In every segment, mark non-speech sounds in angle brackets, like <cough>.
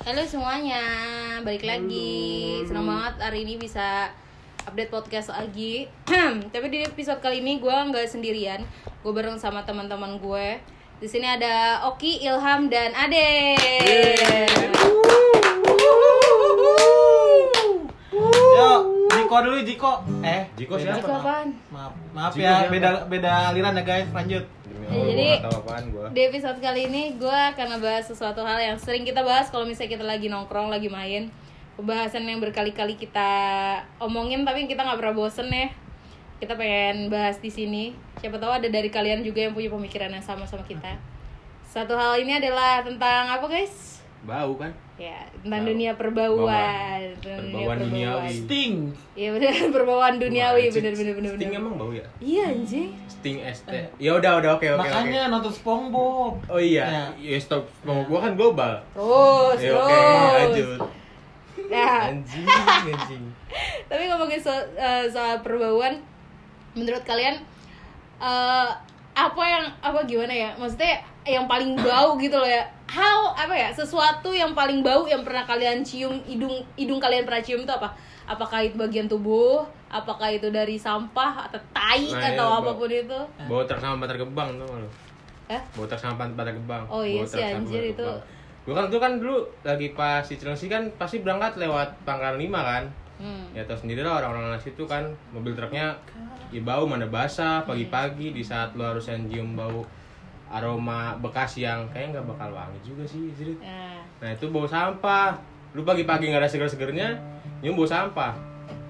Halo semuanya, balik lagi. Senang banget hari ini bisa update podcast lagi. <clears throat> Tapi di episode kali ini gue nggak sendirian, gue bareng sama teman-teman gue. Di sini ada Oki, Ilham, dan Ade. Yo, Jiko dulu Jiko. Eh, Jiko siapa? Jiko apaan? Maaf, maaf Jiko ya, siapa? beda beda aliran ya guys. Lanjut. Allah, jadi-. Di episode kali ini gue akan ngebahas sesuatu hal yang sering kita bahas kalau misalnya kita lagi nongkrong, lagi main. Pembahasan yang berkali-kali kita omongin tapi kita nggak pernah bosen ya. Kita pengen bahas di sini. Siapa tahu ada dari kalian juga yang punya pemikiran yang sama sama kita. Satu hal ini adalah tentang apa guys? Bau kan? Ya, tentang dunia perbauan. Tentang Perbauan duniawi. Sting. Iya benar, <laughs> perbauan duniawi anjing. bener bener Sting bener. emang bau ya? Iya anjing. Sting ST. Ya udah udah oke oke oke. Makanya nonton SpongeBob. Oh iya, ya stop. Mau gua kan global. Terus, Ya terus. oke, lanjut. Ya, Anjing, anjing. <laughs> tapi ngomongin so- eh, soal perbauan menurut kalian eh, apa yang apa gimana ya maksudnya yang paling bau gitu loh ya hal apa ya sesuatu yang paling bau yang pernah kalian cium hidung hidung kalian pernah cium itu apa apakah itu bagian tubuh apakah itu dari sampah atau tai Nah, atau iya, apa pun itu Bau truk sama bantar gebang tuh lu. eh Bau truk sama bantar gebang. Oh iya Bau sih, anjir, itu. Gua kan tuh kan dulu lagi pas di Cilengsi kan pasti berangkat lewat Pangkalan 5 kan. hmm. ya tau sendiri lah orang-orang nasi itu kan mobil truknya ya bau mana basah pagi-pagi di saat lu harus cium bau aroma bekas yang kayaknya nggak bakal wangi juga sih Zrit. nah, nah itu bau sampah lu pagi-pagi nggak ada seger-segernya nyium bau sampah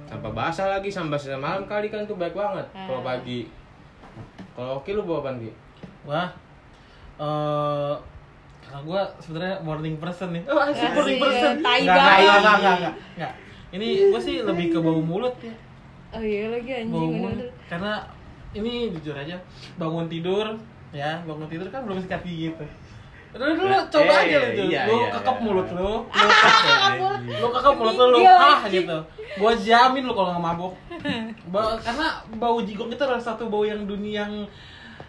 sampah basah lagi sampai siang malam kali kan tuh baik banget kalau Ah. pagi kalau oke lu bawa apa Ki? Wah. Eh karena gue sebenarnya morning person nih. Oh, asik Asik, morning person. tai Nggak, nggak, banget. nggak, nggak, nggak, nggak, nggak. Ini gue sih lebih ke bau mulut ya. oh iya lagi Bau anjing mulut. bener-bener Karena ini jujur aja bangun tidur ya bangun tidur kan belum sikat gigi gitu. Dulu dulu Nah, coba eh, aja lu tuh. iya, lu iya, kekep iya. mulut lu. <laughs> mulut. lu kakak mulut lu, lu Gila, hah anjing. gitu gua jamin lu kalau nggak mabuk <laughs> Ba- karena bau jigong itu adalah satu bau yang dunia yang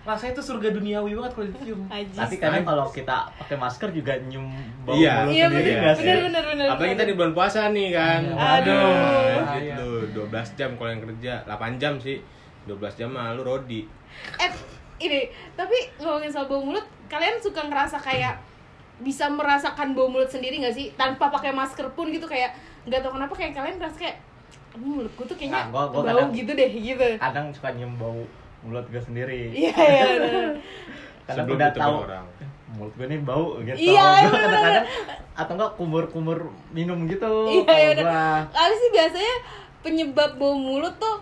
rasanya itu surga duniawi banget kalau dicium. Tapi kadang kalau kita pakai masker juga nyium bau Iya. mulut Iya sendiri bener, nggak sih? bener bener bener. apalagi kita di bulan puasa nih kan Iya. Aduh. Zrit, lu 12 jam kalau yang kerja 8 jam sih 12 jam mah lu rodi Eh, ini tapi ngomongin soal bau mulut, kalian suka ngerasa kayak bisa merasakan bau mulut sendiri gak sih tanpa pakai masker pun gitu kayak nggak tahu kenapa kayak kalian ngerasa kayak "Aduh, mulutku tuh kayaknya Nah, gua- gua bau kadang- gitu deh gitu. Kadang suka nyium bau mulut gue sendiri. Iya <laughs> iya. Kadang Sebelum udah tahu orang. mulut gue nih bau gitu. Iya, iya, Kadang-kadang atau enggak kumur-kumur minum gitu. Iya iya. Tapi sih biasanya penyebab bau mulut tuh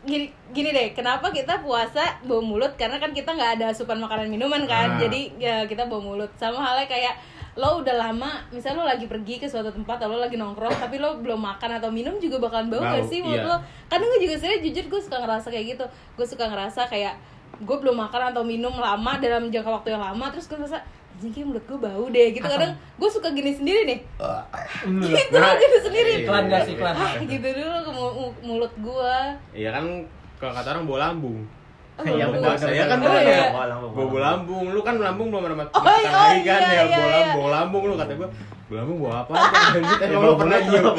gini gini deh kenapa kita puasa bau mulut karena kan kita nggak ada asupan makanan minuman kan Ah. jadi ya kita bau mulut sama halnya kayak lo udah lama misalnya lo lagi pergi ke suatu tempat atau lo lagi nongkrong tapi lo belum makan atau minum juga bakalan bau, Bau, gak sih mulut iya. lo kadang gue juga sebenarnya jujur gue suka ngerasa kayak gitu gue suka ngerasa kayak gue belum makan atau minum lama dalam jangka waktu yang lama terus gue ngerasa anjing kayak mulut gue bau deh gitu. Kadang gue suka gini sendiri nih. Gitu Nah, gitu sendiri. Iya. iklan gak sih iklan? Ah gitu dulu ke mu- mu- mulut gua. Iya kan kalau kata orang bau lambung. Oh, Iya bau benar. Bahasa mulut. ya kan Oh, iya. ya. Bau lambung, Bau bau lambung. Lu kan lambung belum mati Oh, iya, lagi kan iya, ya. iya, Bau iya. lambung, bau lambung lu kata gua. Bau lambung bau apa? Emang lu pernah Iya, mulut.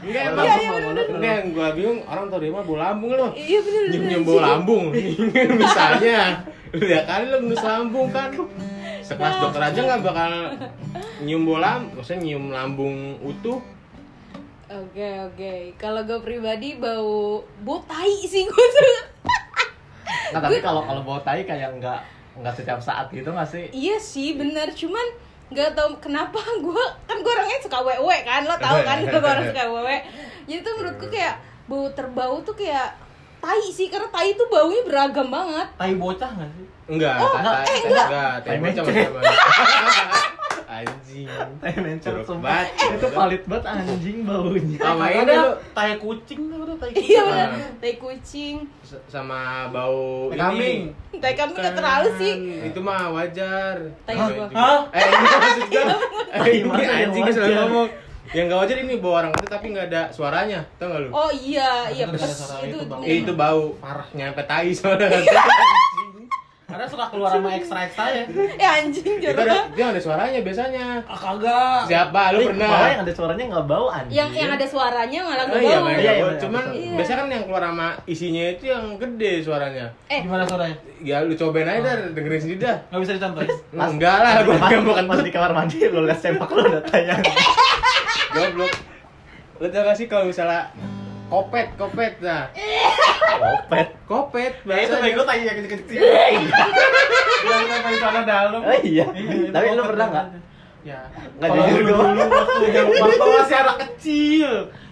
Enggak emang. Iya. Enggak yang gua bingung orang tau dia mah bau lambung lu. iya bener <laughs> Nyium bau lambung. Misalnya ya kali lu ngendus lambung kan. Sekelas dokter aja nggak bakal nyium lambung, maksudnya nyium lambung utuh. oke oke kalau gue pribadi bau bau tai sih gue tuh <laughs> Nah, tapi kalau kalau bau tai kayak enggak enggak setiap saat gitu nggak sih? iya sih bener cuman nggak tahu kenapa <laughs> gue kan gue orangnya suka wewe kan lo tau kan <laughs> gue orang <laughs> suka wewe jadi tuh menurutku kayak bau terbau tuh kayak tai sih karena tai tuh baunya beragam banget tai bocah gak sih Enggak, Oh, ta- eh, ta- enggak. enggak, tai Tai bocah <laughs> Anjing. Tai mencret Jeruk sumpah. banget. Itu valid banget anjing baunya. Sama ini lu tai kucing tuh tai kucing iya bener Ah. tai kucing sama bau Tai kambing tai kambing nggak terlalu sih Itu mah wajar. Tai. Hah? Eh, ini maksud gua. Eh, yang anjing selalu ngomong. Yang gak wajar ini bau orang itu tapi nggak ada suaranya, tau gak lu? oh iya iya Itu pes, suara itu, itu, Bang. Eh, itu bau Parah. nyampe tai soalnya. <laughs> Kadang suka keluar sama ekstra ekstra ya. Eh anjing Itu ada, jorok. dia ada suaranya biasanya. Ah, kagak. Siapa? Lu Tapi pernah? malah yang ada suaranya nggak bau anjing. Yang yang ada suaranya malah gak iya, bau. Iya, iya, bau. iya, Cuman betul. biasanya kan yang keluar sama isinya itu yang gede suaranya. Eh, Gimana suaranya? Ya lu cobain aja dah, dengerin sendiri dah. Nggak bisa dicontohin. Enggak lah, kan bukan pas di kamar mandi lu lihat sempak lu udah tayang. Goblok. Lu tau gak sih kalau misalnya kopet, kopet nah. Kopet. Kopet, Nah, itu bahasanya. bego tanya yang kecil-kecil. Iya. Bilang apa itu dalam. Oh iya. itu Tapi lu pernah nggak? Ya. Nggak jujur dulu doang. dulu waktu waktu masih anak kecil.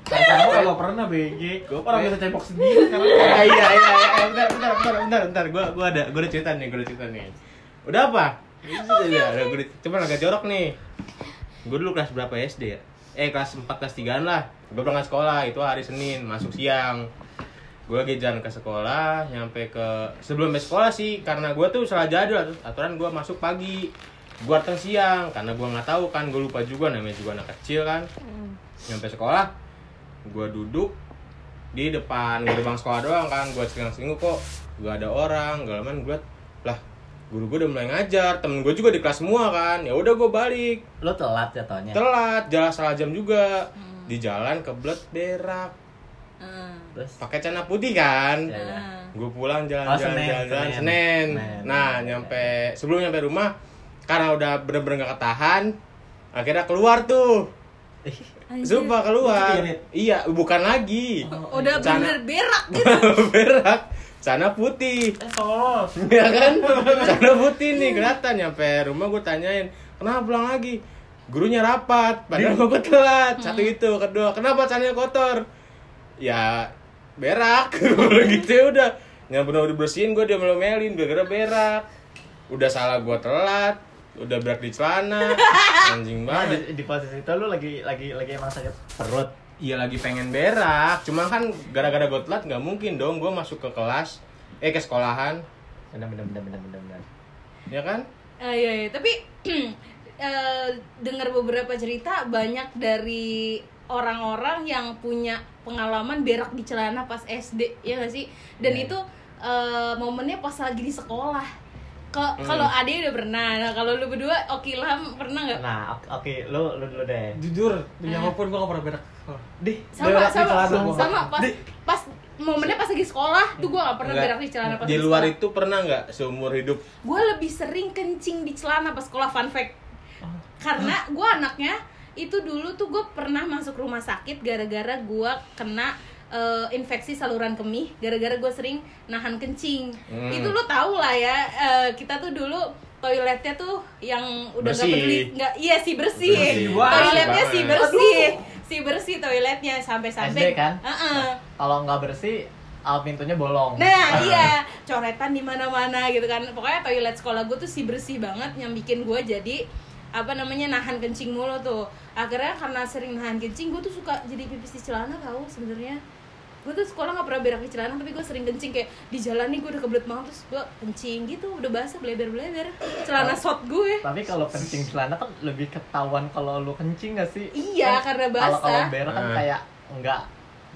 Kamu kalau pernah BG, Gua orang pernah. bisa cebok sendiri sekarang. Ah, iya iya iya Eh, bentar bentar bentar bentar bentar gua gua ada gua ada cerita nih gua ada cerita nih udah apa Udah, udah, cuman agak jorok nih gua dulu kelas berapa SD ya eh kelas 4 kelas 3 lah. Gua berangkat sekolah itu hari Senin masuk siang. Gua lagi jalan ke sekolah nyampe ke sebelum ke sekolah sih karena gua tuh salah jadwal. Aturan gua masuk pagi gua datang siang. Karena gua nggak tahu kan gua lupa juga namanya juga anak kecil kan. Nyampe sekolah gua duduk di depan gerbang sekolah doang kan. Gua senggang-senggung kok gak ada orang gak lama gue lah guru gue udah mulai ngajar temen gue juga di kelas semua kan ya udah gue balik Lu telat jatuhnya. telat jalan salah jam juga di jalan kebelet berak. Terus pakai celana putih kan Ya, ya. Ah. gue pulang Oh, jalan-jalan Senin, jalan-jalan. Senin. Senin. nah nyampe sebelum nyampe rumah karena udah bener-bener gak ketahan akhirnya keluar tuh. Sumpah keluar. Iya, bukan lagi. Udah Celana- bener berak <laughs> gitu. berak sana putih. Eh, solos. <laughs> ya kan? Sana putih nih kelihatan nyampe rumah gue tanyain kenapa pulang lagi? Gurunya rapat padahal gue telat satu itu kedua kenapa celana kotor? Ya berak. <laughs> Gitu ya udah. Yang benar udah bersihin gue dia melomelin gara-gara berak. Udah salah gue telat udah berak di celana. <laughs> Anjing Nah, banget. Di, di posisi itu lu lagi lagi lagi emang sakit perut. Iya lagi pengen berak, cuma kan gara-gara gue telat nggak mungkin dong gue masuk ke kelas, eh ke sekolahan, Bener bener bener bener bener. bener. ya kan? Ah, iya, iya. tapi <clears throat> eh, dengar beberapa cerita banyak dari orang-orang yang punya pengalaman berak di celana pas SD ya nggak sih dan Iya. itu eh, momennya pas lagi di sekolah Hmm. kalau Ade udah pernah nah kalau lu berdua Oki Ilham pernah nggak Nah, oke, oke, lu lu dulu deh. Jujur, demi apa pun gua gak pernah berak. Di sama Berak di sama celana sama, gua. sama, pas pas momennya pas lagi sekolah tuh gue gak pernah Nggak. berak di celana pas Di luar sekolah. itu pernah nggak seumur hidup? gue lebih sering kencing di celana pas sekolah fun fact karena gue anaknya itu dulu tuh gue pernah masuk rumah sakit gara-gara gue kena eh, infeksi saluran kemih gara-gara gue sering nahan kencing Hmm. itu lo tau lah ya eh, kita tuh dulu toiletnya tuh yang udah nggak Bersih. peduli nggak iya sih bersih, Bersih. Wah, toiletnya sih bersih si bersih toiletnya sampai-sampai kan? Heeh. kalau nggak bersih, al pintunya bolong. Nah <laughs> iya, coretan di mana-mana gitu kan. Pokoknya toilet sekolah gue tuh sih bersih banget yang bikin gue jadi apa namanya nahan kencing mulu tuh. Akhirnya karena sering nahan kencing, gue tuh suka jadi pipis di celana tau sebenarnya. Gue tuh sekolah nggak pernah berak di celana, tapi gue sering kencing kayak di jalan nih gue udah kebelet banget terus gue kencing gitu, udah basah bleber-bleber. Celana short gue. Tapi kalau kencing celana kan lebih ketahuan kalau lu kencing gak sih? Iya, Kan karena Kalau kalau basah. berak kan kayak nggak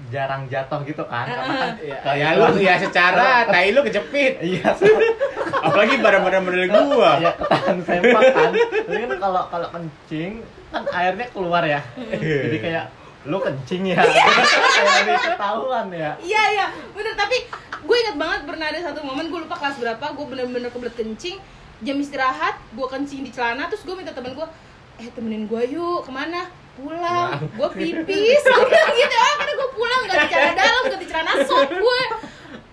jarang jatuh gitu kan? Karena kan Ya, kayak ya lu ya secara <laughs> tai lu kejepit. Iya, <laughs> Apalagi barang-barang model gua. ya ketahan sempak kan. Tapi kan kalau kalau kencing kan airnya keluar ya. Jadi kayak lu kencing ya. <laughs> kayak lebih ketahuan ya. Iya iya. Bener tapi gue inget banget pernah ada satu momen gue lupa kelas berapa gue bener-bener kebelet kencing jam istirahat gue kencing di celana terus gue minta temen gue eh temenin gue yuk ke mana? Pulang. Gue pipis. Gue bilang gitu ah karena gue pulang gak di celana dalam gak di celana short gue.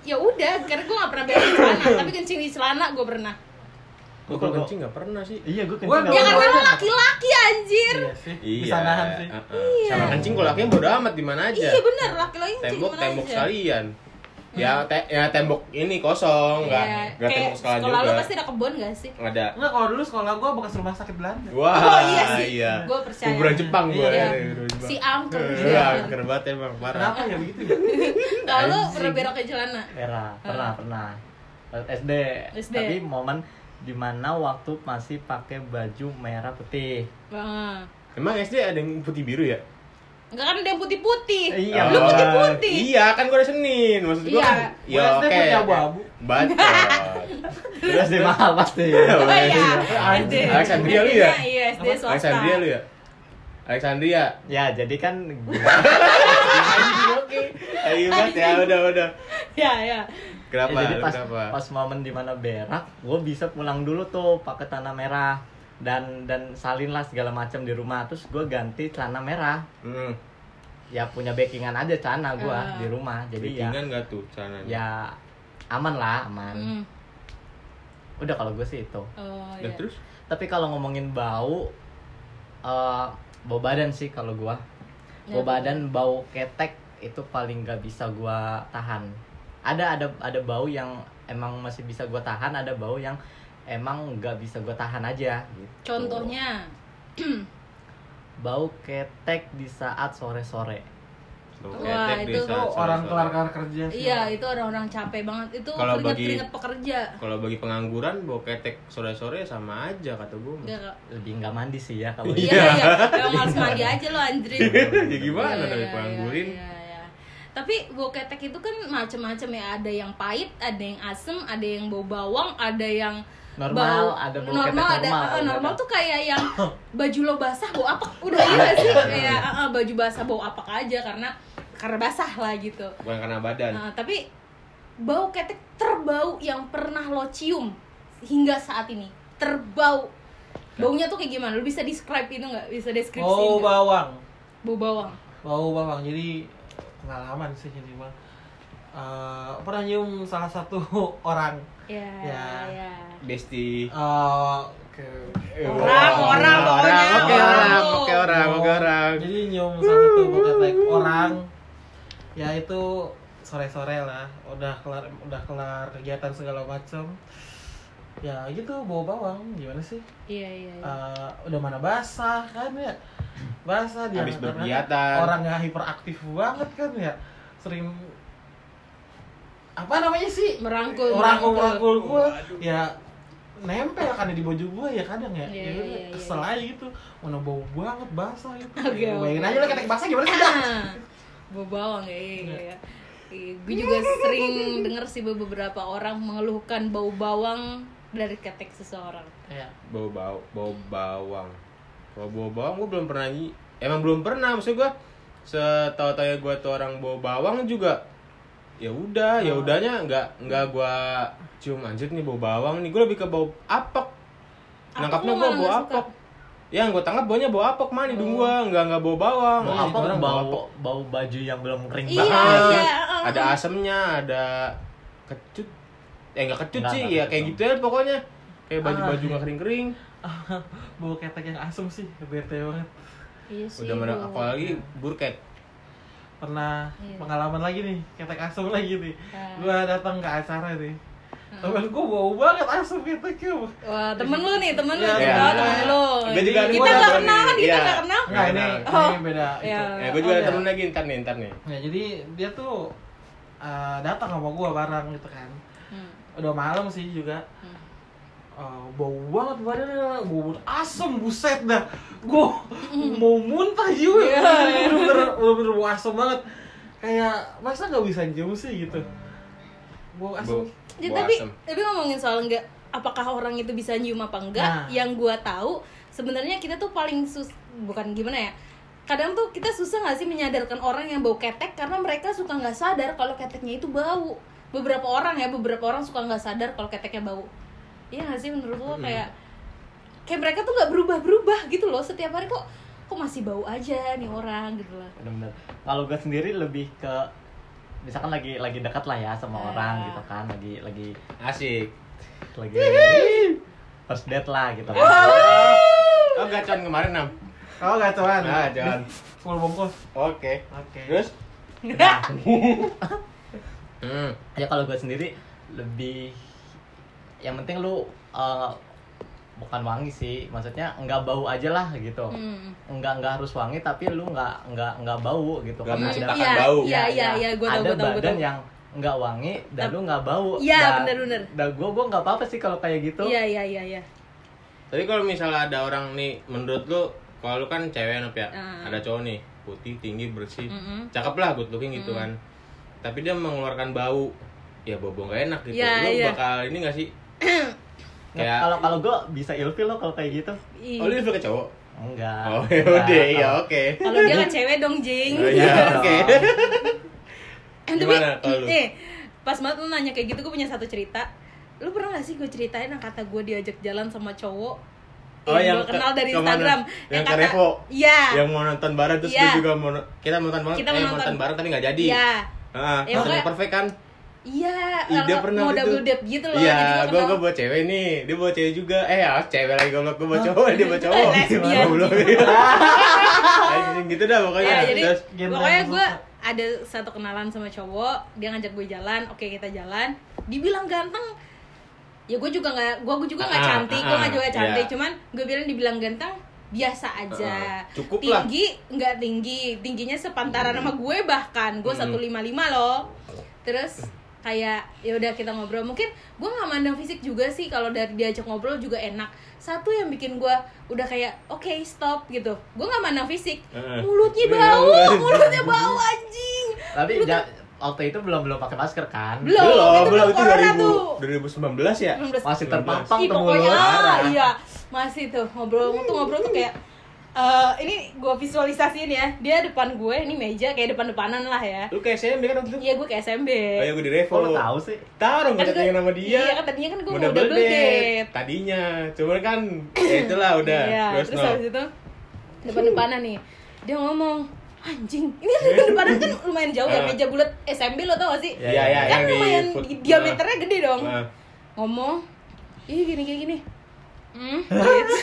Ya udah karena gue gak pernah di celana tapi kencing di celana gue pernah Gua kalau kencing nggak pernah sih. Iya, gue kencing Gua- ya karena iya. lo laki-laki anjir Iya sih. Iya. Bisa nahan sih. uh-uh. Sama kencing kalau lakinya bodo amat di mana aja. iya bener laki-laki kencing tembok tembok aja. sekalian. Ya, te- ya tembok ini kosong, enggak Iya, enggak kayak tembok sekalian sekolah juga. lo pasti ada kebun gak sih Ada. Enggak, kalau dulu sekolah gua bekas rumah sakit Belanda. Wah, Oh, iya sih. iya. Gua percaya. Kuburan Jepang gua. Iya. ya, si angker Iya, angker banget emang parah. Kenapa ya begitu ya? <laughs> kalau pernah berak di celana Pernah, pernah, pernah. SD. SD. Tapi momen di mana waktu masih pakai baju merah putih. Wah. Emang SD ada yang putih biru ya? Enggak kan ada yang putih-putih. Iya, Lu putih-putih. Iya, kan gua ada Senin. Maksud gua Iya. kan. Gua SD putih abu-abu. Bacot. <laughs> Terus di mahal pasti. <laughs> Oh iya, SD. Alexandria lu ya? Iya, SD swasta. Alexandria lu ya? Alexandria. Ya, jadi kan <laughs> Ayo banget ya, udah udah. Ya, ya. Kenapa? Ya, jadi pas Kenapa? pas momen di mana berak, gue bisa pulang dulu tuh pakai tanah merah dan dan salin lah segala macam di rumah. Terus gue ganti celana merah. Hmm. Ya punya backingan aja celana gue Ah. di rumah. Jadi ya Bikingan nggak tuh celananya? ya aman lah, aman. Hmm. Udah kalau gue sih itu. Oh, Dan iya. terus? Tapi kalau ngomongin bau, eh bau badan sih kalau gua. Bau Ya, badan, bau ketek itu paling gak bisa gua tahan. Ada ada ada bau yang emang masih bisa gua tahan, ada bau yang emang gak bisa gua tahan aja. Gitu. Contohnya, bau ketek di saat sore-sore. Bau Wah, ketek di itu saat orang kelar-kelar kerja sih. iya itu orang-orang capek banget. Itu Kalau bagi- keringet-keringet pekerja. Kalau bagi pengangguran, bau ketek sore-sore sama aja kata gue. Enggak, Kak. Lebih nggak mandi sih ya kalau Iya, iya. Emang <laughs> harus mandi aja lo, Andri. ya gimana Iya, dari iya, penganggurin? iya, iya. Tapi bau ketek itu kan macam-macam ya. Ada yang pahit, ada yang asem, ada yang bau bawang, ada yang Normal, ada bau normal, ketek ada normal, eh, normal ada. tuh kayak yang <laughs> baju lo basah bau apa? Udah iya nggak sih kayak eh, eh, baju basah bau apa aja karena karena basah lah gitu. Bukan karena badan. Nah, tapi bau ketek terbau yang pernah lo cium hingga saat ini terbau. Baunya tuh kayak gimana? Lo bisa describe itu nggak? Bisa deskripsi Bau bawang. Bau bawang. Bau bawang. Jadi pengalaman sih jadi mah. Eh, pernah nyium salah satu <laughs> orang Ya, Ya. ya. Besti. eh, ke Orang, orang, pokoknya oke orang. orang, oke orang, oke orang. Jadi nyium salah satu bau ketek orang. Ya itu sore-sore lah, udah kelar udah kelar kegiatan segala macam. Ya gitu bau bawang, gimana sih? Iya, iya, iya. Eh, udah mana basah kan ya? Basah dia Habis berkegiatan. Orangnya hiperaktif banget kan ya. Sering apa namanya sih? Merangkul, Merangkul merangkul. merangkul gua. Ya nempel kan di baju gua ya kadang ya. Iya, ya iya, iya, kesel aja gitu. Mana bau banget basah gitu. Oke, Ya, Bayangin aja lo ketek basah gimana sih? <laughs> Bau bawang ya, iya, iya. Gue juga sering <laughs> denger sih beberapa orang mengeluhkan bau bawang dari ketek seseorang. Kayak Bau bau, bau bawang. Kalau bau bawang gue belum pernah nyi. Emang belum pernah, maksud gue setahu tahu gue tuh orang bau bawang juga ya udah ya Oh. udahnya nggak nggak gue cium anjir nih bau bawang nih gue lebih ke bau apek Apek nangkapnya gue bau apek ya yang gue tangkap baunya bau apek mah di hidung gue nggak nggak bau bawang Bau orang bau apek. Bau bau baju yang belum kering Iya, banget. Iya, ada ah. asemnya ada kecut eh nggak kecut sih ya kecut kayak gitu ya pokoknya kayak baju baju Ah, nggak kering kering <laughs> bau ketek yang asem sih, bete banget. Iya sih. udah mana apalagi burket pernah Iya. pengalaman lagi nih ketek asem lagi nih Ah. gua datang ke acara nih temen gua bau banget asem keteknya Wah, temen lu nih, temen lu. Iya, Iya, iya. temen lu. Gua juga ada kita nih. kenal kan? Kita Iya. nggak kenal. Enggak ini, Beda. ini beda Iya. itu. ya gue juga Oh, ada iya. temen lagi ntar nih ntar nih Ya jadi dia tuh uh, datang sama gua bareng gitu kan. Udah malam sih juga. Hmm. Uh, bau banget badannya, bau asem buset dah. Gua mau muntah juga. Iya, iya. Bener-bener bener-bener bau asem banget. Kayak masa nggak bisa nyium sih gitu. Bau asem. Bau- Ya, bau tapi asem. tapi ngomongin soal enggak apakah orang itu bisa nyium apa enggak? Nah. Yang gua tahu sebenarnya kita tuh paling sus bukan gimana ya? Kadang tuh kita susah nggak sih menyadarkan orang yang bau ketek karena mereka suka nggak sadar kalau keteknya itu bau. Beberapa orang ya, beberapa orang suka nggak sadar kalau keteknya bau. Iya nggak sih menurut lo kayak kayak mereka tuh nggak berubah-berubah gitu loh setiap hari kok kok masih bau aja nih orang gitu loh. benar-benar kalau gue sendiri lebih ke misalkan lagi lagi dekat lah ya sama Ah. orang gitu kan lagi lagi asik lagi first date lah gitu oh gacon kemarin nam Oh nggak cuman. nah jangan Full bungkus. oke Oke. terus Nah, <laughs> hmm. ya kalau gue sendiri lebih yang penting lu eh, bukan wangi sih maksudnya nggak bau aja lah gitu Hmm. nggak nggak harus wangi tapi lu nggak nggak nggak bau gitu Nggak Karena menciptakan Iya, bau. Iya, iya, iya, gua tahu, ada gua tahu, gua badan tahu. yang nggak wangi dan Tap- lu nggak bau Iya, Dan- bener-bener. dan gue gue nggak apa apa sih kalau kayak gitu Iya, iya, iya, iya. Tapi kalau misalnya ada orang nih, menurut lu, kalau lu kan cewek Nop, ya, Ah. ada cowok nih, putih, tinggi, bersih, Mm-mm. cakep lah, good looking gitu kan. Tapi dia mengeluarkan bau, ya bobo gak enak gitu Iya, lu iya. bakal ini gak sih <clears throat> Nggak, kayak kalau kalau gue bisa ilfil lo kalau kayak gitu oh lu ilfil ke cowok enggak oh Enggak, <laughs> ya udah ya kalau- oke Kalau dia kan cewek dong, Jing. Oh, iya oke <laughs> Eh, tapi Gimana kalau lu? eh pas banget lu nanya kayak gitu gue punya satu cerita. Lu pernah gak sih gue ceritain yang kata gue diajak jalan sama cowok Oh, yang gue ke- kenal dari ke mana? Instagram Yang ke kata- Revo? Iya yang mau nonton bareng terus Iya. dia juga mau kita mau nonton bareng Kita eh, mau nonton. nonton bareng tapi nggak jadi Iya Ah, Ya, pokoknya- perfect kan Iya kalau pernah mau gitu. double date gitu loh Iya, gue gue bawa cewek nih, dia bawa cewek juga. Eh, ah, cewek lagi goblok, gue bawa cowok, dia bawa cowok. Lesbian. Goblok. <laughs> Anjing gitu dah pokoknya. Ya, jadi pokoknya gue ada satu kenalan sama cowok, dia ngajak gue jalan, oke kita jalan, dibilang ganteng, ya gue juga nggak, gue juga nggak Ah, cantik, gue ah, nggak juga iya. cantik, cuman gue bilang dibilang ganteng biasa aja, Ah, cukup tinggi nggak tinggi, tingginya sepantaran sama gue bahkan, gue Hmm. satu lima lima loh, terus kayak ya udah kita ngobrol. Mungkin gue nggak mandang fisik juga sih. Kalau dari diajak ngobrol juga enak. Satu yang bikin gue udah kayak oke stop gitu. Gue nggak mandang fisik. Mulutnya Iya, bau. anjing. mulutnya bau anjing. Tapi ja- waktu itu belum belum pakai masker kan? Belum. belum, itu belum. Belum itu corona 2000, tuh. 2019 ya? 19. masih terpampang tuh pokoknya mulut. iya masih tuh ngobrol tuh ngobrol tuh kayak eh ini gue visualisasiin ya dia depan gue ini meja kayak depan depanan lah ya Lu kayak SMB kan waktu itu? iya gue kayak SMB Oh ya gue di Revo. kok lo tahu sih Tahu dong Kan gue sama dia. iya kan tadinya kan gue Mau double date Tadinya, cuman kan ya itulah udah. Iya, Terus, no. habis itu depan-depanan nih. Dia ngomong, anjing, ini kan <laughs> depan-depanan kan lumayan jauh ya, Ah. meja bulat SMB lo tau gak sih? Iya, iya, kan lumayan di- diameternya gede dong. Ah. Ngomong, ih gini gini gini. Hmm, gitu.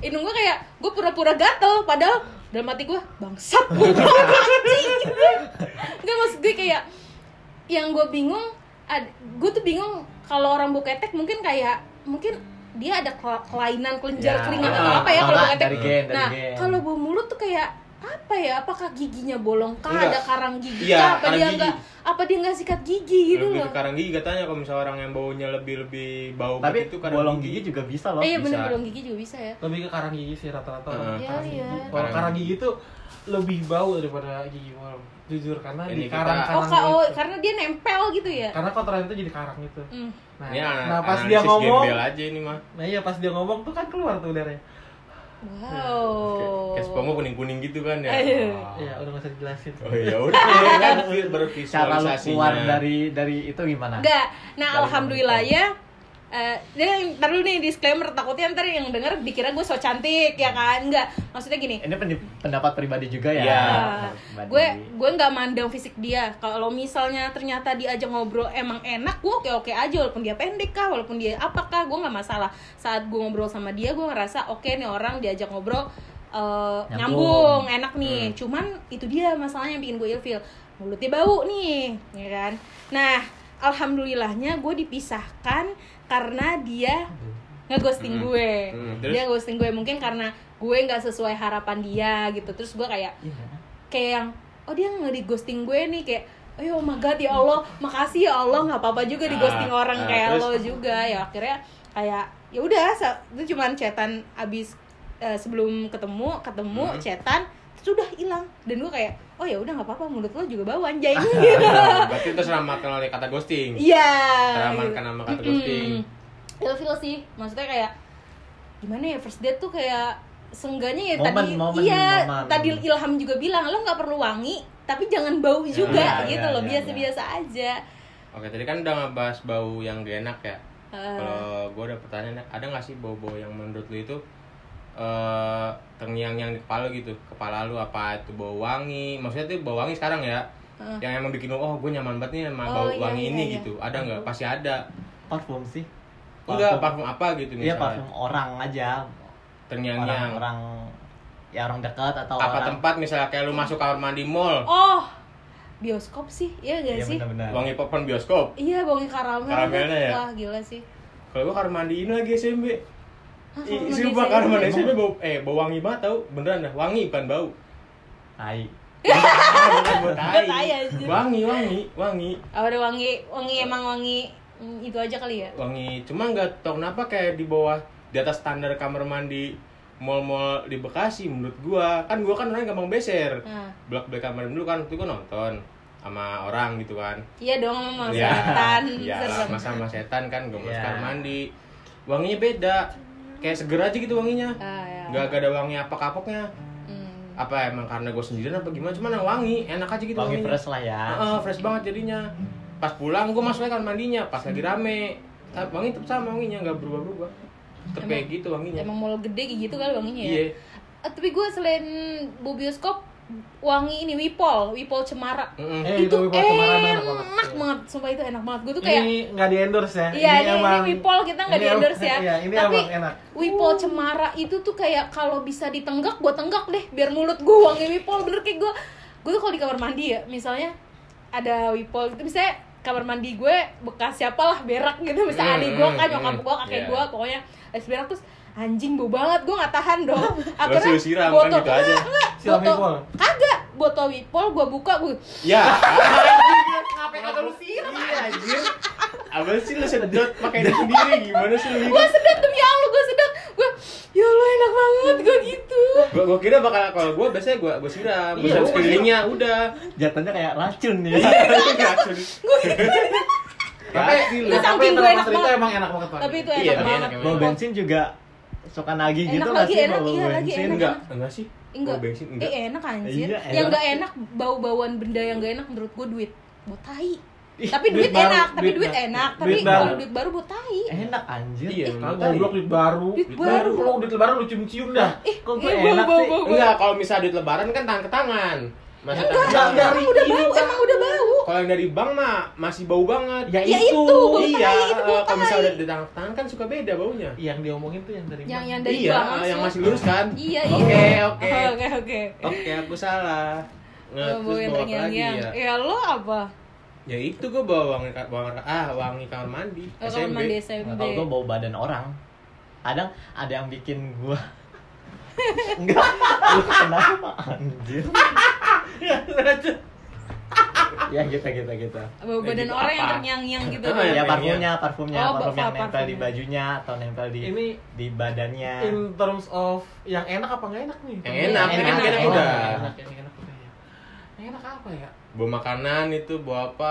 Hidung gue kayak, gue pura-pura gatel, padahal dalam hati gue, bangsat. Enggak maksud gue kayak, yang gue bingung, gue tuh bingung kalau orang buketek mungkin kayak, mungkin dia ada ke- kelainan kelenjar Ya, keringat ah, atau apa ya atau kalau buketek gen, dari nah kalau bau mulut tuh kayak apa ya apakah giginya bolong kah Enggak. ada karang gigi Iya, kah? apa karang dia gigi. enggak apa dia nggak sikat gigi gitu lebih loh karang gigi katanya kalau misalnya orang yang baunya lebih lebih bau tapi begitu karang bolong gigi juga bisa loh eh iya bisa. bener bolong gigi juga bisa ya lebih ke karang gigi sih rata-rata Heeh. Iya, karang iya. gigi. Kalau Karang karang gigi tuh lebih bau daripada gigi bolong. Jujur karena Ini di kita- karang oh karang kak oh karena dia nempel gitu ya karena kotoran itu jadi karang gitu. Hmm. Nah, Ini nah pas dia ngomong, aja ini mah. nah iya pas dia ngomong tuh kan keluar tuh udaranya. Wow. Kayak SpongeBob kuning-kuning gitu kan ya. Iya, udah nggak usah dijelasin. Oh ya udah. Kan? Cara lu keluar dari dari itu gimana? Enggak nah Dari alhamdulillah ya Eh, dia ntar dulu nih disclaimer takutnya ntar yang denger dikira gue so cantik ya kan enggak maksudnya gini ini pen- pendapat pribadi juga ya Iya. Nah, Pribadi. gue gue nggak mandang fisik dia kalau misalnya ternyata diajak ngobrol emang enak gue oke oke aja walaupun dia pendek kah walaupun dia apakah gue nggak masalah saat gue ngobrol sama dia gue ngerasa oke nih orang diajak ngobrol eh, Nyambung. nyambung enak nih Hmm. cuman itu dia masalahnya yang bikin gue ilfil mulutnya bau nih ya kan nah alhamdulillahnya gue dipisahkan karena dia ngeghosting Hmm. gue Hmm, terus? dia ghosting gue mungkin karena gue nggak sesuai harapan dia gitu terus gue kayak Iya. kayak yang oh dia nggak di ghosting gue nih kayak oh my god ya Allah makasih ya Allah nggak apa-apa juga di ghosting Ah, orang ah, kayak terus? lo juga ya akhirnya kayak ya udah itu cuman chatan abis eh, sebelum ketemu ketemu Hmm. chatan sudah hilang. Dan gue kayak oh ya udah nggak apa-apa mulut lo juga bau anjay Nah, berarti itu selamatkan oleh kata ghosting. iya. Teramankan sama kata ghosting. ilfil sih. Maksudnya kayak gimana ya first date tuh kayak sengganya ya Momen, tadi momen, iya momen. tadi Ilham juga bilang lo nggak perlu wangi tapi jangan bau juga ya, gitu ya, loh ya, biasa-biasa aja. Oke, tadi kan udah ngebahas bau yang gak enak ya. Eh, Kalau gue ada pertanyaan, ada nggak sih bau-bau yang menurut lu itu eh terngiang-ngiang di kepala gitu? Kepala lu apa itu bau wangi? Maksudnya tuh bau wangi sekarang ya? eh. Yang emang bikin lu, oh gue nyaman banget nih sama Oh, bau iya, wangi iya, ini iya. gitu. Ada nggak? Pasti ada. parfum sih Enggak, parfum apa gitu iya misalnya? parfum orang aja Terngiang-ngiang. orang-orang ya orang dekat atau Apa orang tempat misalnya kayak lu masuk kamar mandi mall, oh bioskop sih iya gak Iya, sih benar-benar. wangi popcorn bioskop. iya wangi karamel Karamelnya ya? wah gila sih Kalau gue kamar mandi ini lagi SMP. Kamar mandi Emang? SMP bau eh bau wangi banget tau. Beneran dah wangi bukan bau. Tai. Bukan bau tai. Bau tai aja. wangi wangi wangi. Oh, ada wangi wangi emang wangi mm, itu aja kali ya? Wangi cuma nggak tau kenapa kayak di bawah di atas standar kamar mandi mall-mall di Bekasi menurut gua. Kan gua kan orangnya gampang beser. Nah blok blok kamar dulu kan itu gua nonton sama orang gitu kan. Iya dong sama Iya, setan. Iya sama sama setan kan gue Iya. kamar mandi. Wanginya beda kayak seger aja gitu wanginya. Ah, ya. nggak nggak ada wangi apa kapoknya Hmm. apa emang karena gue sendirian apa gimana? Cuman yang wangi enak aja gitu wangi wanginya. fresh lah ya. Heeh, fresh banget jadinya. Pas pulang gue masuknya kamar mandinya pas lagi rame. Tapi wangi tetap sama wanginya nggak berubah berubah tetap kayak gitu wanginya. emang mall gede kayak gitu kali wanginya ya? Iya. Eh, tapi gue selain bu bioskop wangi ini wipol wipol cemara Mm-mm. Eh, itu itu Wipol Cemara enak enak banget. banget sumpah itu enak banget gue tuh kayak ini nggak di endorse ya Iya, ini, ini emang- Wipol kita nggak ini di endorse ya. iya, ini Tapi emang enak Wipol cemara itu tuh kayak kalau bisa ditenggak, gue tenggak deh, biar mulut gue wangi Wipol. Bener kayak gue, gue tuh kalau di kamar mandi ya, misalnya ada Wipol gitu, misalnya kamar mandi gue bekas siapa lah berak gitu, misalnya Hmm, adik gue kan, hmm, nyokap hmm. gue, kakek Iya. gue, pokoknya habis berak terus anjing bau banget, gue nggak tahan dong. <laughs> Lu siram kan gitu aja. Enggak, enggak, Siram botol, Wipol? kagak, botol Wipol gue buka, gue ya <laughs> ngapain kagak lu siram iya anjir apa sih lu sedot? Pakai ini sendiri gimana sih lu gue sedot demi Allah gue sedot. Gue ya Allah enak banget gue gitu. Gua, gua kira bakal kalau gua biasanya gua gua siram. Gua Iya, siram gua sekelilingnya udah. Jatuhnya kayak racun ya. Racun. tapi Itu tapi saking gue enak banget. emang enak banget Pak. tapi itu Iya, enak tapi banget. bau bensin juga suka nagih Enak gitu lagi, sih enak, bau iya, lagi, bensin enak. enggak enggak sih enggak Bau bensin enggak eh enak anjir Iya, yang enak. nggak enak bau bauan benda yang nggak enak menurut gue duit bau tai Ih, tapi duit, duit baru, enak tapi duit duit enak tapi Duit baru. kalau duit baru bau tai enak anjir Iya, Tai. goblok duit baru. Duit Duit baru. Kalau duit lebaran lu cium-cium dah. ih Kok gue ih, enak bau, sih? bau, bau, enggak kalau misalnya duit lebaran kan tangan ke tangan masa ke Enggak, enggak. emang udah Ini bau enggak. emang udah bau. Kalau yang dari bank mah masih bau banget. Ya, Ya itu, iya. itu bau eh, kalau misalnya udah di tangan tangan kan suka beda baunya. Yang dia omongin tuh yang dari yang mana? yang dari iya bank yang masih lurus kan? Iya oke iya. oke. <laughs> Oke oke. Oke aku salah. Terus yang bawa apa lagi ya? Ya lo apa? Ya itu gue bawa wangi wangi ah wangi kamar mandi Oh, kamar mandi Nah, SMP kalau gue bau badan orang. Kadang ada yang bikin gua <laughs> enggak lu kenapa anjir ya gitu gitu gitu bau Eh, badan gitu orang yang apa? terngiang-ngiang gitu Apa ya ya? parfumnya parfumnya Oh, parfum yang nempel di parfumnya. bajunya atau nempel di Ini di badannya in terms of yang enak apa nggak enak nih? Yang enak, Yang yang enak, enak, udah. Enak, yang enak udah ya. Yang enak apa ya? bawa makanan itu bawa apa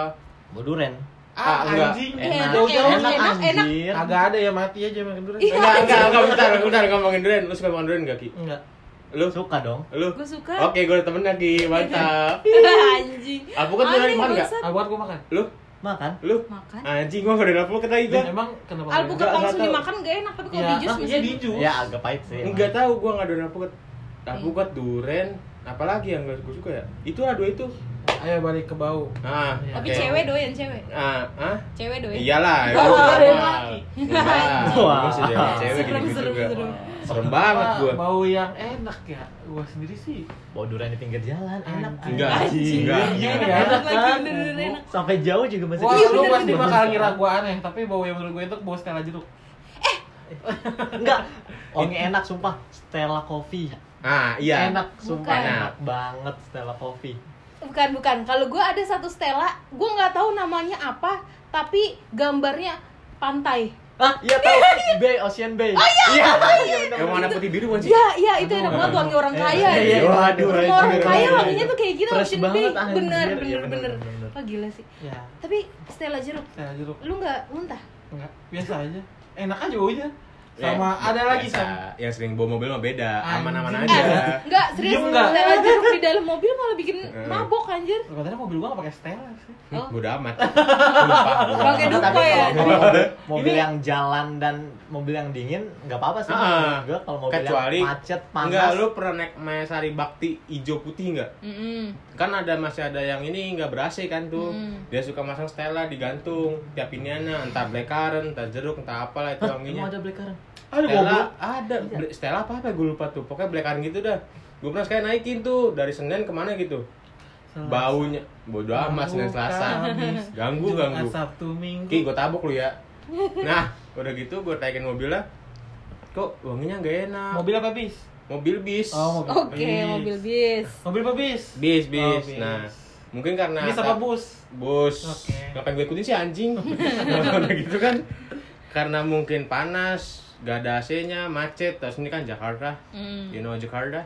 bau duren Ah, enggak. anjing. Enak, Jauh-jauh. enak, enak, enak. anjir Agak ada ya mati aja makan durian. Iya. enggak enggak enggak bentar bentar ngomongin durian lu suka makan durian gak ki Enggak. Lu? Suka dong. Lu? Gue suka. Oke gue udah temen lagi mantap. <laughs> Anjing. Alpukat durian Aneh, makan nggak? bangsat. Ah, buat gua makan. lu? Makan. Lu? Makan. Anjing gua gak ada alpukat lagi gua Dan emang kenapa? alpukat Nggak, langsung dimakan gak enak tapi kalau Ya, di jus ah, iya di jus. ya agak pahit sih enggak tahu gua nggak ada alpukat alpukat durian apalagi yang gak gue suka ya? Itu lah dua itu. Ayo balik ke bau. ah tapi oke. cewek doyan cewek. Ah ah? Cewek doyan. Iyalah itu ada. Enggak, Wah. cewek Serem, gitu serem, juga serem. banget gua Bau yang enak ya. Gua sendiri sih. bau durian di pinggir jalan enak. Enggak, Anjing. enggak. Iya, enak ya. kan? sampai jauh juga masih Wah, lu pasti bakal ngira gua aneh, tapi bau yang menurut gua itu bau Stella jeruk. enggak wangi enak sumpah Stella Coffee ah iya enak sumpah enak banget Stella Coffee bukan bukan kalau gue ada satu Stella gue nggak tahu namanya apa tapi gambarnya pantai ah iya tahu. <laughs> Bay Ocean Bay. Oh iya iya. yang warna putih biru kan sih? Ya ya itu enak banget wangi orang kaya. Iya, iya, ya. waduh, orang kaya wanginya tuh kayak gitu Ocean Bay. bener Iya, bener bener. wah gila sih. Ya, tapi Stella jeruk Stella jeruk. lu nggak muntah? Enggak, biasa aja. Enak aja baunya. Ya, Sama ada lagi biasa. sama yang sering bawa mobil mah beda aman-aman Anjing. aja eh nggak serius Diem nggak? Stella jeruk di dalam mobil malah bikin Eh. mabok anjir Katanya mobil gua gak pakai Stella sih. Oh. Bodo amat. <laughs> Pakai dupa ya? mobil, yang jalan dan mobil yang dingin nggak apa-apa sih Ah, gue kalau mobil kecuali- yang macet panas Enggak, lu pernah naik Mayasari Bakti hijau putih enggak? Mm-mm. Kan ada masih ada yang ini enggak ber-AC kan tuh. Mm. Dia suka masang Stella digantung tiap iniannya, entah black currant, entah jeruk, entah apalah itu wanginya. ada black currant Ada Stella ada, Bla- Stella apa apa gue lupa tuh. Pokoknya black gitu dah. Gue pernah sekali naikin tuh dari Senin ke mana gitu. Baunya bodo amat Senin Selasa. Kamis, Ganggu Jumat, ganggu. Sabtu, Minggu. Ki, gue tabok lu ya. <laughs> Nah, udah gitu gue taikin mobilnya. Kok wanginya gak enak? Mobil apa bis? Mobil bis. Oh, mobil. oke bis. mobil bis Mobil apa bis? Bis, bis. Oh, bis. Nah, mungkin karena bis apa bus? Bus. Oke. Ngapain gue ikutin sih anjing? <laughs> Udah gitu kan. Karena mungkin panas, gak ada AC-nya, macet. Terus ini kan Jakarta. Mm. You know Jakarta?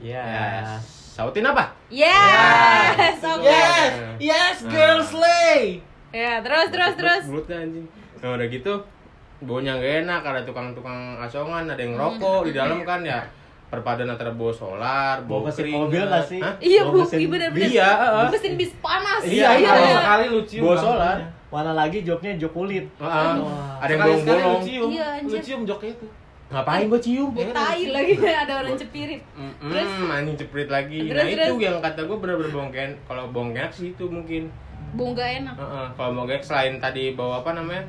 Iya. Ya, sautin apa? Yes, oke. Yes, yes, girl slay. Ya, terus terus terus. Bulut kan anjing. Nah udah gitu baunya gak enak ada tukang-tukang asongan ada yang rokok di dalam kan ya perpaduan antara bau solar bau Bau mesin keringat mobil nggak sih? Hah? Iya, Bau Bu, mesin- iya bener-bener. Iya, heeh. Mesin bis panas. Iya, iya. iya. iya. sekali lu cium Bawa bang. solar. Mana lagi joknya jok kulit. Heeh. Wah. ada yang Sekali-sekali lu bolong-bolong cium. Iya. Lu cium joknya itu. ngapain gua cium tai <laughs> lagi ada orang cepirit. Terus? Hmm, anjing ceprit lagi. Terus, nah itu terus? yang kata gue bener-bener bongken. Kalau bongken sih itu mungkin. Gak enak. Heeh, Kalau bongken selain tadi bawa apa namanya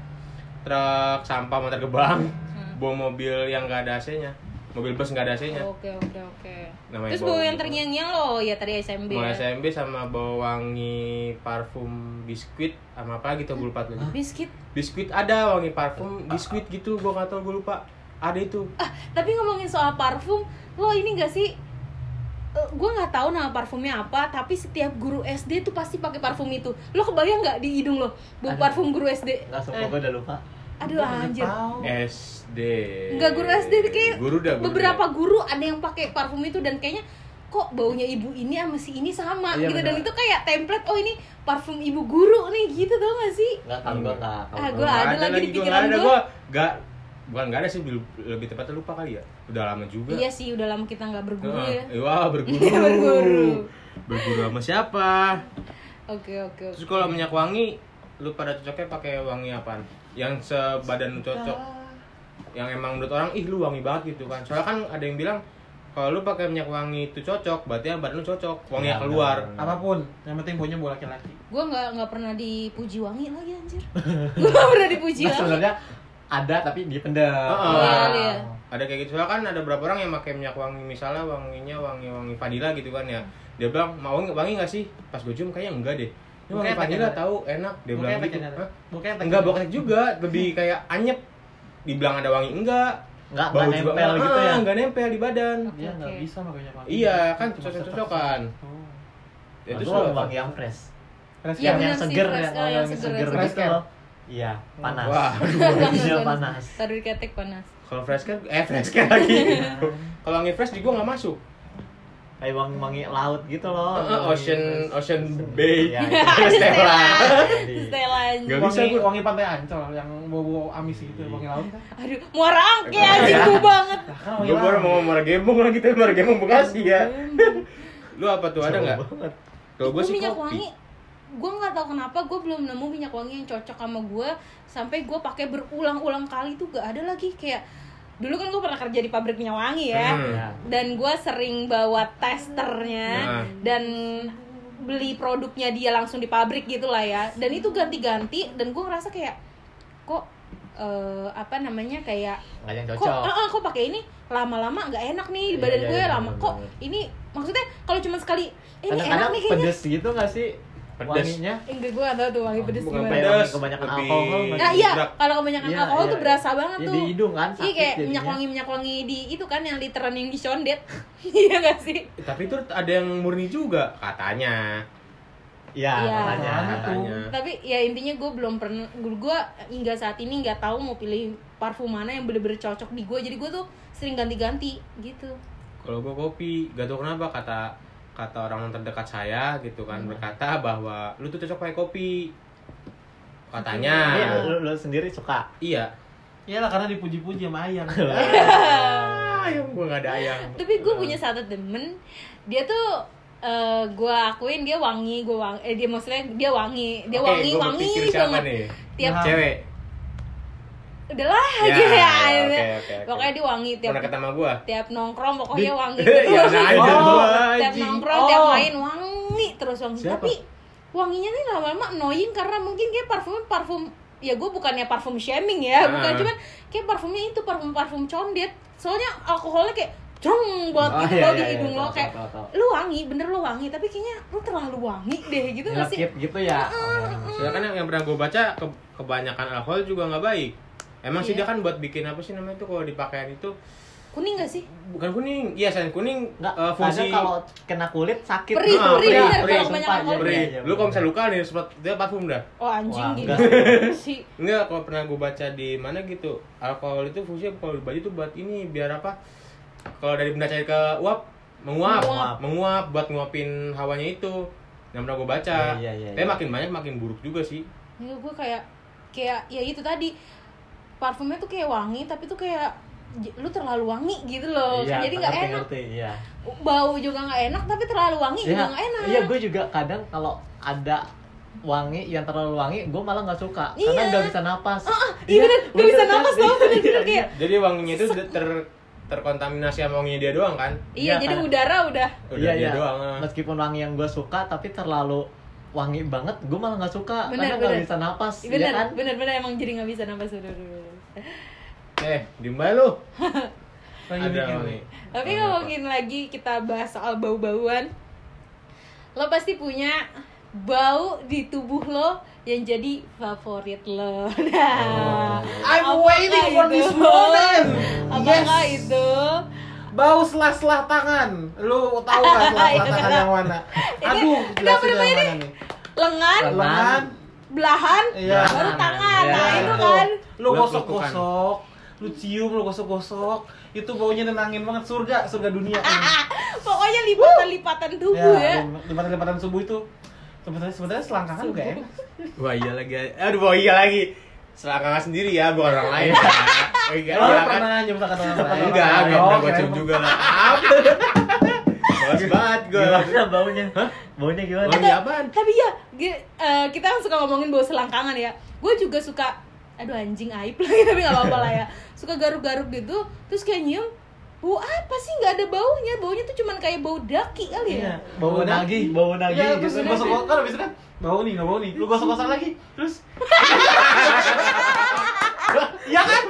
truk sampah motor gebang, Hmm. bawa mobil yang gak ada AC-nya, mobil bus nggak ada AC-nya. Oke, oke, oke. Namanya Terus bau bau yang gitu. terngiang-ngiang lo ya tadi SMB. Mau ya. SMB sama bawa wangi parfum biskuit sama apa gitu gue lupa lagi. Biskuit. Biskuit ada wangi parfum biskuit gitu gue nggak tahu gue lupa. Ada itu. Ah, tapi ngomongin soal parfum, lo ini gak sih? gue nggak tahu nama parfumnya apa, tapi setiap guru SD tuh pasti pakai parfum itu. Lo kebayang nggak di hidung lo bau parfum guru SD? Nggak sumpah gue udah lupa. Aduh anjir. SD. Enggak guru SD kayak Guru dah. guru beberapa dah. guru ada yang pakai parfum itu dan kayaknya kok baunya ibu ini sama si ini sama Iya, gitu dan itu kayak template oh ini parfum ibu guru nih gitu tau gak sih? Nggak kalau gue nggak. kalau Ah, gua gua Nggak ada lagi di gua, pikiran ada. gua. gua nggak bukan nggak ada sih lebih, tepatnya lupa kali ya udah lama juga Iya sih udah lama kita nggak berguru ya. Heeh. <laughs> wah berguru Iya, berguru. berguru sama siapa Oke oke oke. terus kalau minyak wangi lu pada cocoknya pakai wangi apa yang sebadan cocok yang emang menurut orang ih lu wangi banget gitu kan soalnya kan ada yang bilang kalau lu pakai minyak wangi itu cocok berarti yang badan lu cocok wangi Ya, keluar. Apa pun, yang penting baunya bau laki-laki. Gue nggak nggak pernah dipuji wangi lagi anjir. <laughs> Gue nggak pernah dipuji Nah, wangi. sebenarnya ada tapi dipendam. Heeh. Iya, iya. ada kayak gitu soalnya kan ada beberapa orang yang pakai minyak wangi misalnya wanginya wangi wangi vanila gitu kan ya dia bilang mau wangi wangi nggak sih pas gue cium kayaknya enggak deh Bukan vanila enak. tahu enak dia Bukan bilang gitu? Bukan enggak bokeh juga lebih kayak anyep dibilang ada wangi enggak Nggak bau nggak juga nempel gitu ya. enggak nempel di badan Iya, nggak Oke. bisa makanya wangi. iya kan Cuma cocok-cocokan Oh. Ya, Itu wangi yang fresh. Fresh Iya, yang benar yang seger fresh ya, care, yang yang seger, gitu loh. Iya, panas. wah <laughs> Wanginya panas. Taruh di ketek panas. kalau fresh care eh fresh care lagi kalau wangi fresh di gua nggak masuk Kayak wangi-wangi laut gitu loh. Heeh, ocean ocean bay Ya, <laughs> Stella Stella. Nggak bisa wangi, gua. wangi pantai Ancol yang bau-bau amis gitu, wangi laut kan. Aduh, muara angke anjing gue banget. Nah, kan wangi Gue baru mau marah gembong lagi tapi marah gembong Bekasi ya. Lu apa tuh ada nggak? Kalau gue Gua sih minyak kopi. wangi gue nggak tahu kenapa gue belum nemu minyak wangi yang cocok sama gue sampai gue pakai berulang-ulang kali tuh gak ada lagi kayak dulu kan gue pernah kerja di pabrik minyak wangi ya Hmm. Ya. dan gue sering bawa testernya Nah. dan beli produknya dia langsung di pabrik gitu lah ya dan itu ganti-ganti dan gue ngerasa kayak kok eh, apa namanya kayak Nggak kok cocok. ah, ah, kok pakai ini lama-lama nggak enak nih di Iya, badan iya, gue iya, lama bener, kok bener. ini maksudnya kalau cuma sekali eh, ini enak nih kayaknya pedes gitu nggak sih? Pedes. Wanginya. Enggak, gue gak tau tuh wangi pedes Bukan gimana pedes, Wangi kebanyakan lebih- alkohol, Nah iya, kalau kebanyakan Iya, alkohol iya, tuh berasa iya. banget Iya, tuh di hidung kan, Iya kayak jadinya. minyak wangi-minyak wangi di itu kan yang literan yang dicondet <laughs> Iya gak sih? Tapi itu ada yang murni juga katanya. Iya, Iya. katanya. Katanya. Tapi ya intinya gue belum pernah Gue hingga saat ini nggak tahu mau pilih parfum mana yang bener-bener cocok di gue Jadi gue tuh sering ganti-ganti gitu Kalau gue kopi, gak tau kenapa kata kata orang terdekat saya gitu kan berkata bahwa lu tuh cocok pakai kopi. Katanya. Iya, lu, lu sendiri suka. Iya. Iyalah karena dipuji-puji sama ayam. Ah, yang gue gak ada ayang. Tapi gue punya satu temen Dia tuh eh gue akuin dia wangi gue wangi eh dia maksudnya dia wangi dia Oke, wangi gua wangi banget nih? tiap Nah. Cewek. Udahlah Ya, aja ya, oke, oke, oke. pokoknya dia wangi tiap Pernah ketemu gua? tiap nongkrong pokoknya wangi <laughs> Ya, terus nah, aja Oh, tiap nongkrong tiap Oh. main wangi terus wangi Siapa? tapi wanginya nih lama-lama annoying karena mungkin kayak parfumnya parfum ya gue bukannya parfum shaming ya bukan Ah. cuman kayak parfumnya itu parfum parfum condet soalnya alkoholnya kayak jong buat Oh, gitu iya, loh iya, di iya, hidung lo tahu, kayak lu wangi bener lu wangi tapi kayaknya lu terlalu wangi deh gitu gak sih gitu ya. Soalnya kan yang, yang pernah gue baca ke- kebanyakan alkohol juga nggak baik. Emang sih Iya. dia kan buat bikin apa sih namanya itu kalau dipakaian itu kuning gak sih bukan kuning, iya selain kuning Enggak, eh, fungsi kalau kena kulit sakit. Perih, Ah, perih, perih, bener, perih, iya, perih. iya, iya, Lu kalau misalnya luka nih sempat dia parfum dah. oh anjing Wah, gitu enggak. <laughs> sih Enggak, kalau pernah gue baca di mana gitu, alkohol itu fungsinya kalau di baju tuh buat ini biar apa? Kalau dari benda cair ke uap menguap, Menguap. menguap, buat nguapin hawanya itu. Yang pernah gue baca. Iya, iya, iya, Tapi iya. makin banyak makin buruk juga sih. ya gue kayak kayak ya itu tadi parfumnya tuh kayak wangi tapi tuh kayak lu terlalu wangi gitu loh Iya, jadi nggak enak ngerti, iya. bau juga nggak enak tapi terlalu wangi juga nggak enak Iya, gue juga kadang kalau ada wangi yang terlalu wangi, gue malah nggak suka karena Iya. nggak bisa napas. Ah, ah, iya bener, nggak bisa napas kan? tau, bener, bener, Iya, kayak- Jadi wanginya itu udah ter terkontaminasi sama wanginya dia doang kan? iya Iya, jadi kan. udara udah Udah Iya, dia iya. doang. ah. Meskipun wangi yang gue suka, tapi terlalu wangi banget, gue malah nggak suka Bener, karena nggak bisa napas, bener ya kan? bener bener emang jadi nggak bisa napas bener, bener, bener. Eh, diem bae lu. <laughs> Ada nih. tapi ngomongin lagi kita bahas soal bau-bauan lo pasti punya bau di tubuh lo yang jadi favorit lo <laughs> nah I'm apakah waiting for itu? this moment. <laughs> apakah Yes. itu Bau selah-selah tangan. Lu tahu nggak selah-selah Itu tangan kenapa? yang mana? Aduh, itu jelasin apa yang namanya mana nih? lengan Lengan. Belahan Iya. baru tangan Iya, nah itu Itu. kan Lu gosok-gosok, lu cium, lu gosok-gosok. Itu baunya nenangin banget surga, surga dunia. ini. <laughs> pokoknya lipatan-lipatan tubuh ya, Ya, lipatan-lipatan subuh itu sebenarnya sebenarnya selangkangan juga enak. Wah iya lagi. Aduh, wah iya lagi. Selangkangan sendiri ya, bukan orang lain. Oh, iya, Kalau iya kan? pernah nyemplungkan orang lain? Enggak, enggak Oh, pernah gue cium juga lah. Bagus banget gue. Gimana baunya? Hah? Baunya gimana? Wangi apaan? tapi ya gi- eh, kita kan suka ngomongin bau selangkangan ya gue juga suka aduh anjing aib lagi <laughs> tapi nggak apa-apa lah ya suka garuk-garuk gitu terus kayak nyium bau apa sih nggak ada baunya baunya tuh cuman kayak bau daki kali Iya. ya Bau nagih, bau nagih Iya, terus gitu. gosok kan habis itu kan bau nih, nggak bau nih. Lu gosok-gosok lagi, terus <laughs> Iya kan?